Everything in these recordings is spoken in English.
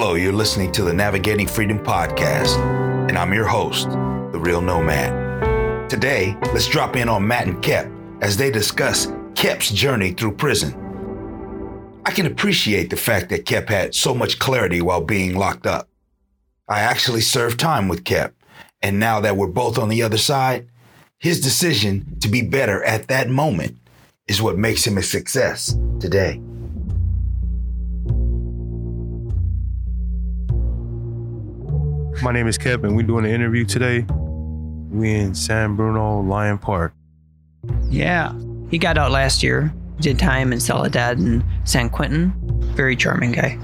Hello, you're listening to the Navigating Freedom Podcast, and I'm your host, The Real Nomad. Today, let's drop in on Matt and Kep as they discuss Kep's journey through prison. I can appreciate the fact that Kep had so much clarity while being locked up. I actually served time with Kep, and now that we're both on the other side, his decision to be better at that moment is what makes him a success today. My name is Kevin. We're doing an interview today. We in San Bruno Lion Park. Yeah. He got out last year, did time in Soledad and San Quentin. Very charming guy.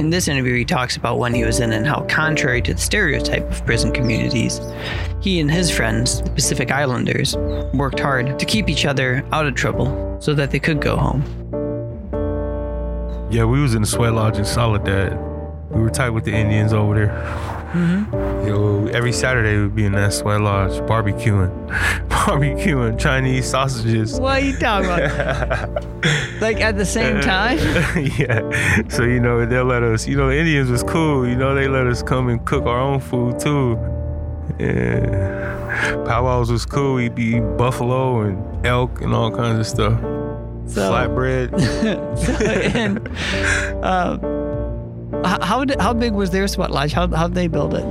In this interview, he talks about when he was in and how, contrary to the stereotype of prison communities, he and his friends, the Pacific Islanders, worked hard to keep each other out of trouble so that they could go home. Yeah, we was in the sweat lodge in Soledad. We were tight with the Indians over there. Mm-hmm. Yo, every Saturday we'd be in that sweat lodge barbecuing, barbecuing Chinese sausages. What are you talking about? like at the same time? yeah. So you know they'll let us. You know the Indians was cool. You know they let us come and cook our own food too. Yeah. Powwows was cool. We'd be buffalo and elk and all kinds of stuff. So, Flatbread. so, and, um, how how big was their sweat lodge? How how'd they build it?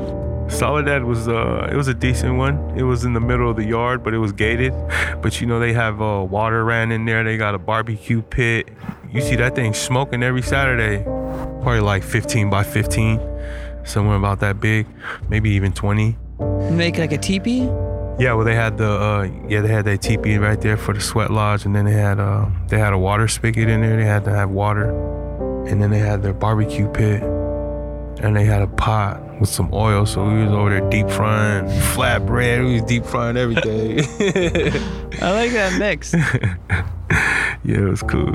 Soledad was uh it was a decent one. It was in the middle of the yard, but it was gated. But you know they have uh, water ran in there. They got a barbecue pit. You see that thing smoking every Saturday. Probably like 15 by 15, somewhere about that big, maybe even 20. Make like a teepee. Yeah, well they had the uh, yeah they had that teepee right there for the sweat lodge, and then they had uh, they had a water spigot in there. They had to have water and then they had their barbecue pit. And they had a pot with some oil so we was over there deep frying flatbread. We was deep frying everything. I like that mix. Yeah it was cool.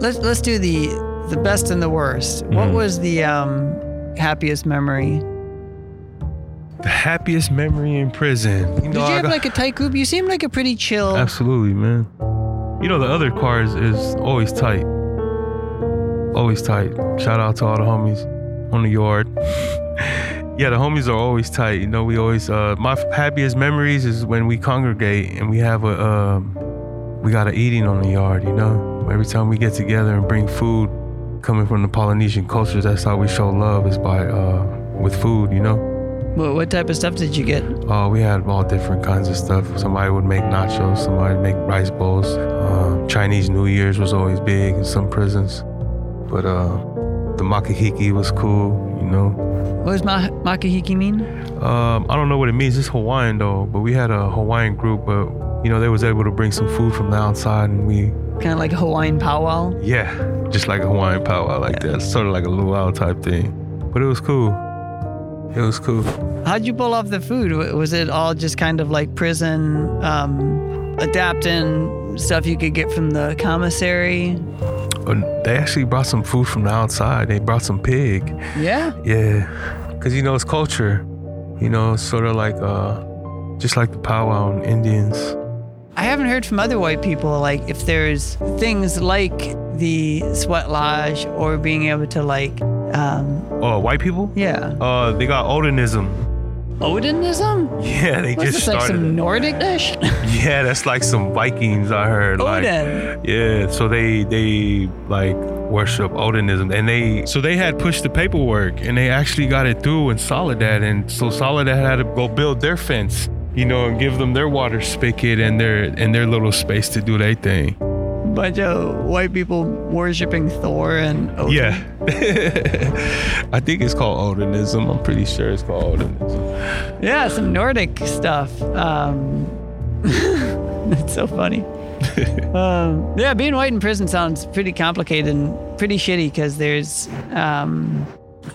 Let's let's do the the best and the worst. Mm. what mm-hmm. was the um happiest memory? The happiest memory in prison. You know, did you have got, like a tight group? You seem like a pretty chill absolutely man. You know the other cars is always tight always tight. Shout out to all the homies on the yard. yeah, the homies are always tight. You know, we always uh my happiest memories is when we congregate and we have a um we got a eating on the yard, you know. Every time we get together and bring food coming from the Polynesian culture, that's how we show love is by uh with food, you know. What, what type of stuff did you get? Oh, uh, we had all different kinds of stuff. Somebody would make nachos, somebody would make rice bowls. Uh, Chinese New Year's was always big in some prisons. But uh, the makahiki was cool, you know. What does ma- makahiki mean? Um, I don't know what it means. It's Hawaiian though, but we had a Hawaiian group, but you know they was able to bring some food from the outside, and we kind of like a Hawaiian powwow. Yeah, just like a Hawaiian powwow, like yeah. that, sort of like a luau type thing. But it was cool. It was cool. How'd you pull off the food? Was it all just kind of like prison, um, adapting stuff you could get from the commissary? They actually brought some food from the outside. They brought some pig. Yeah. Yeah, because you know it's culture. You know, sort of like uh, just like the powwow and Indians. I haven't heard from other white people like if there's things like the sweat lodge or being able to like. Um, oh, white people? Yeah. Uh, they got Odinism. Odinism? Yeah, they What's just this, started. Like some Nordic dish? yeah, that's like some Vikings I heard. Odin. Like, yeah, so they they like worship Odinism, and they so they had pushed the paperwork, and they actually got it through in Soledad, and so Soledad had to go build their fence, you know, and give them their water spigot and their and their little space to do their thing bunch of white people worshiping Thor and Odin. Yeah. I think it's called Odinism. I'm pretty sure it's called Odinism. Yeah, some Nordic stuff. Um, it's so funny. um, yeah, being white in prison sounds pretty complicated and pretty shitty because there's um,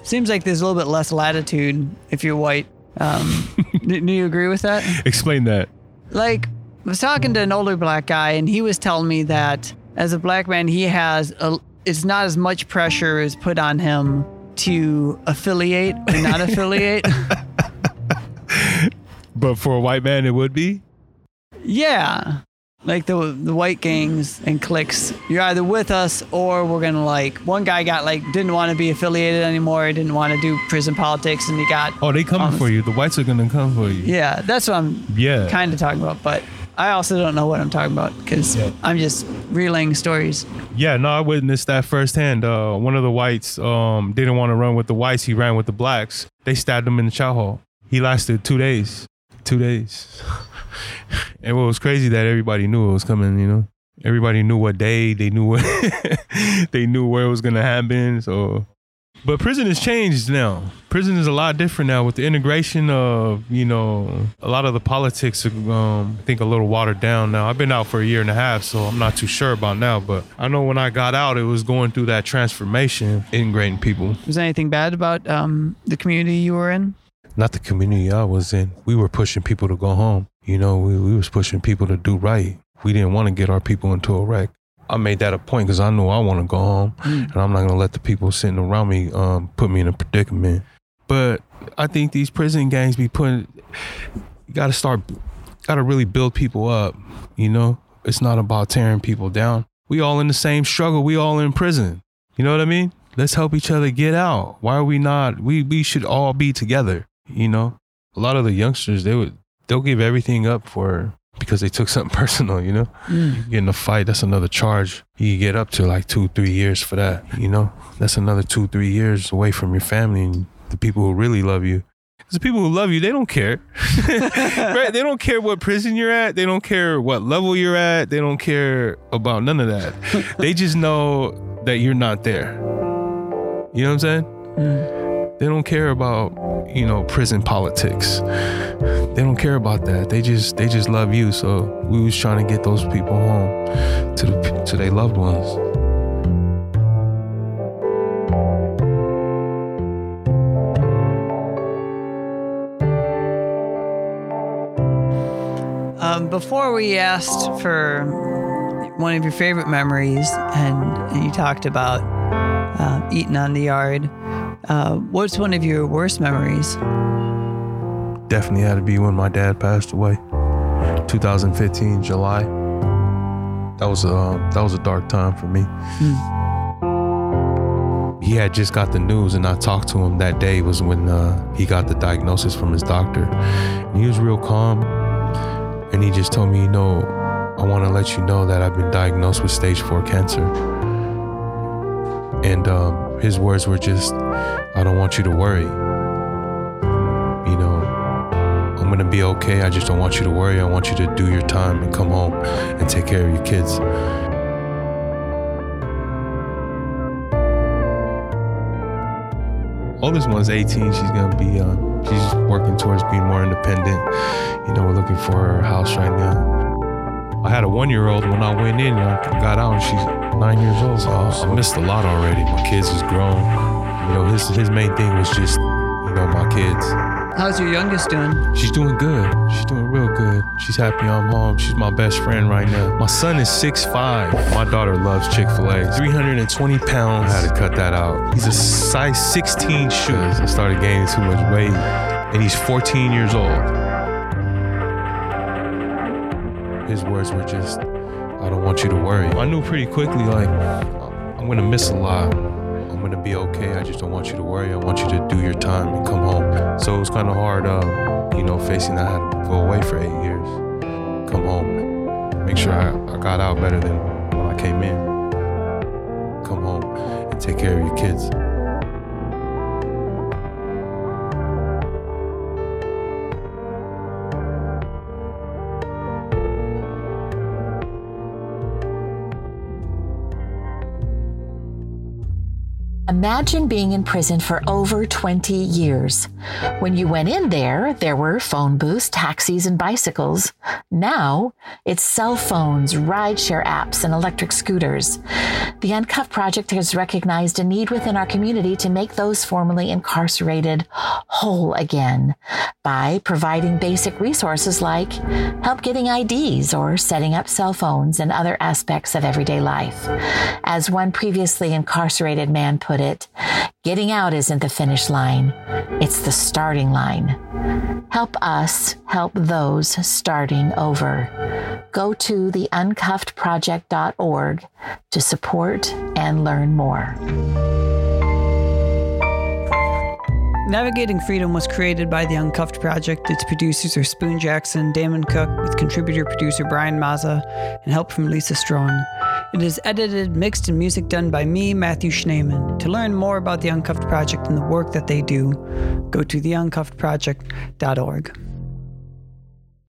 seems like there's a little bit less latitude if you're white. Um, do, do you agree with that? Explain that. Like I was talking to an older black guy, and he was telling me that as a black man, he has a, it's not as much pressure is put on him to affiliate or not affiliate. but for a white man, it would be. Yeah, like the the white gangs and cliques. You're either with us or we're gonna like. One guy got like didn't want to be affiliated anymore. Didn't want to do prison politics, and he got. Oh, they coming Um, for you. The whites are gonna come for you. Yeah, that's what I'm Yeah. kind of talking about. But I also don't know what I'm talking about because Yeah. I'm just relaying stories. Yeah, no, I witnessed that firsthand. Uh, one of the whites um, didn't want to run with the whites. He ran with the blacks. They stabbed him in the chow hall. He lasted two days. Two days. and what was crazy that everybody knew it was coming. You know, everybody knew what day. They knew what. they knew where it was gonna happen. So, but prison has changed now. Prison is a lot different now with the integration of you know a lot of the politics. are, Um, I think a little watered down now. I've been out for a year and a half, so I'm not too sure about now. But I know when I got out, it was going through that transformation, integrating people. Was there anything bad about um, the community you were in? Not the community I was in. We were pushing people to go home. You know, we, we was pushing people to do right. We didn't want to get our people into a wreck. I made that a point because I knew I want to go home, and I'm not gonna let the people sitting around me um, put me in a predicament. But I think these prison gangs be putting. You got to start. Got to really build people up. You know, it's not about tearing people down. We all in the same struggle. We all in prison. You know what I mean? Let's help each other get out. Why are we not? We we should all be together. You know, a lot of the youngsters they would they'll give everything up for because they took something personal. You know, mm. you get in a fight, that's another charge. You get up to like two, three years for that. You know, that's another two, three years away from your family and the people who really love you. Because the people who love you, they don't care. right? They don't care what prison you're at. They don't care what level you're at. They don't care about none of that. they just know that you're not there. You know what I'm saying? Mm. They don't care about, you know, prison politics. They don't care about that. They just they just love you. So we was trying to get those people home to the to their loved ones. Um, before we asked for one of your favorite memories, and, and you talked about uh, eating on the yard, uh, what's one of your worst memories? Definitely had to be when my dad passed away. 2015 July. That was a that was a dark time for me. He had just got the news, and I talked to him that day. Was when uh, he got the diagnosis from his doctor, and he was real calm. And he just told me, you know, I want to let you know that I've been diagnosed with stage four cancer. And um, his words were just, I don't want you to worry. You know, I'm gonna be okay. I just don't want you to worry. I want you to do your time and come home and take care of your kids. Oldest one's 18. She's gonna be, uh, she's working towards being more independent. You know, we're looking for her house right now. I had a one year old when I went in, and I got out and she's nine years old. Oh, so I missed a lot already. My kids is grown. You know, his, his main thing was just, you know, my kids. How's your youngest doing? She's doing good. She's doing real good. She's happy I'm home. She's my best friend right now. My son is 6'5. My daughter loves Chick fil A. 320 pounds. I had to cut that out. He's a size 16 shoe. I started gaining too much weight. And he's 14 years old. His words were just, I don't want you to worry. I knew pretty quickly, like, I'm gonna miss a lot. I'm gonna be okay. I just don't want you to worry. I want you to do your time and come home. So it was kind of hard, uh, you know, facing that I had to go away for eight years, come home, make sure I, I got out better than when I came in. Come home and take care of your kids. Imagine being in prison for over 20 years. When you went in there, there were phone booths, taxis, and bicycles. Now, it's cell phones, rideshare apps, and electric scooters. The Uncuffed Project has recognized a need within our community to make those formerly incarcerated whole again by providing basic resources like help getting IDs or setting up cell phones and other aspects of everyday life. As one previously incarcerated man put it, getting out isn't the finish line, it's the starting line. Help us help those starting over. Go to theuncuffedproject.org to support and learn more. Navigating Freedom was created by the Uncuffed Project. Its producers are Spoon Jackson, Damon Cook, with contributor producer Brian Mazza and help from Lisa Strong. It is edited, mixed, and music done by me, Matthew Schneeman. To learn more about the Uncuffed Project and the work that they do, go to theuncuffedproject.org.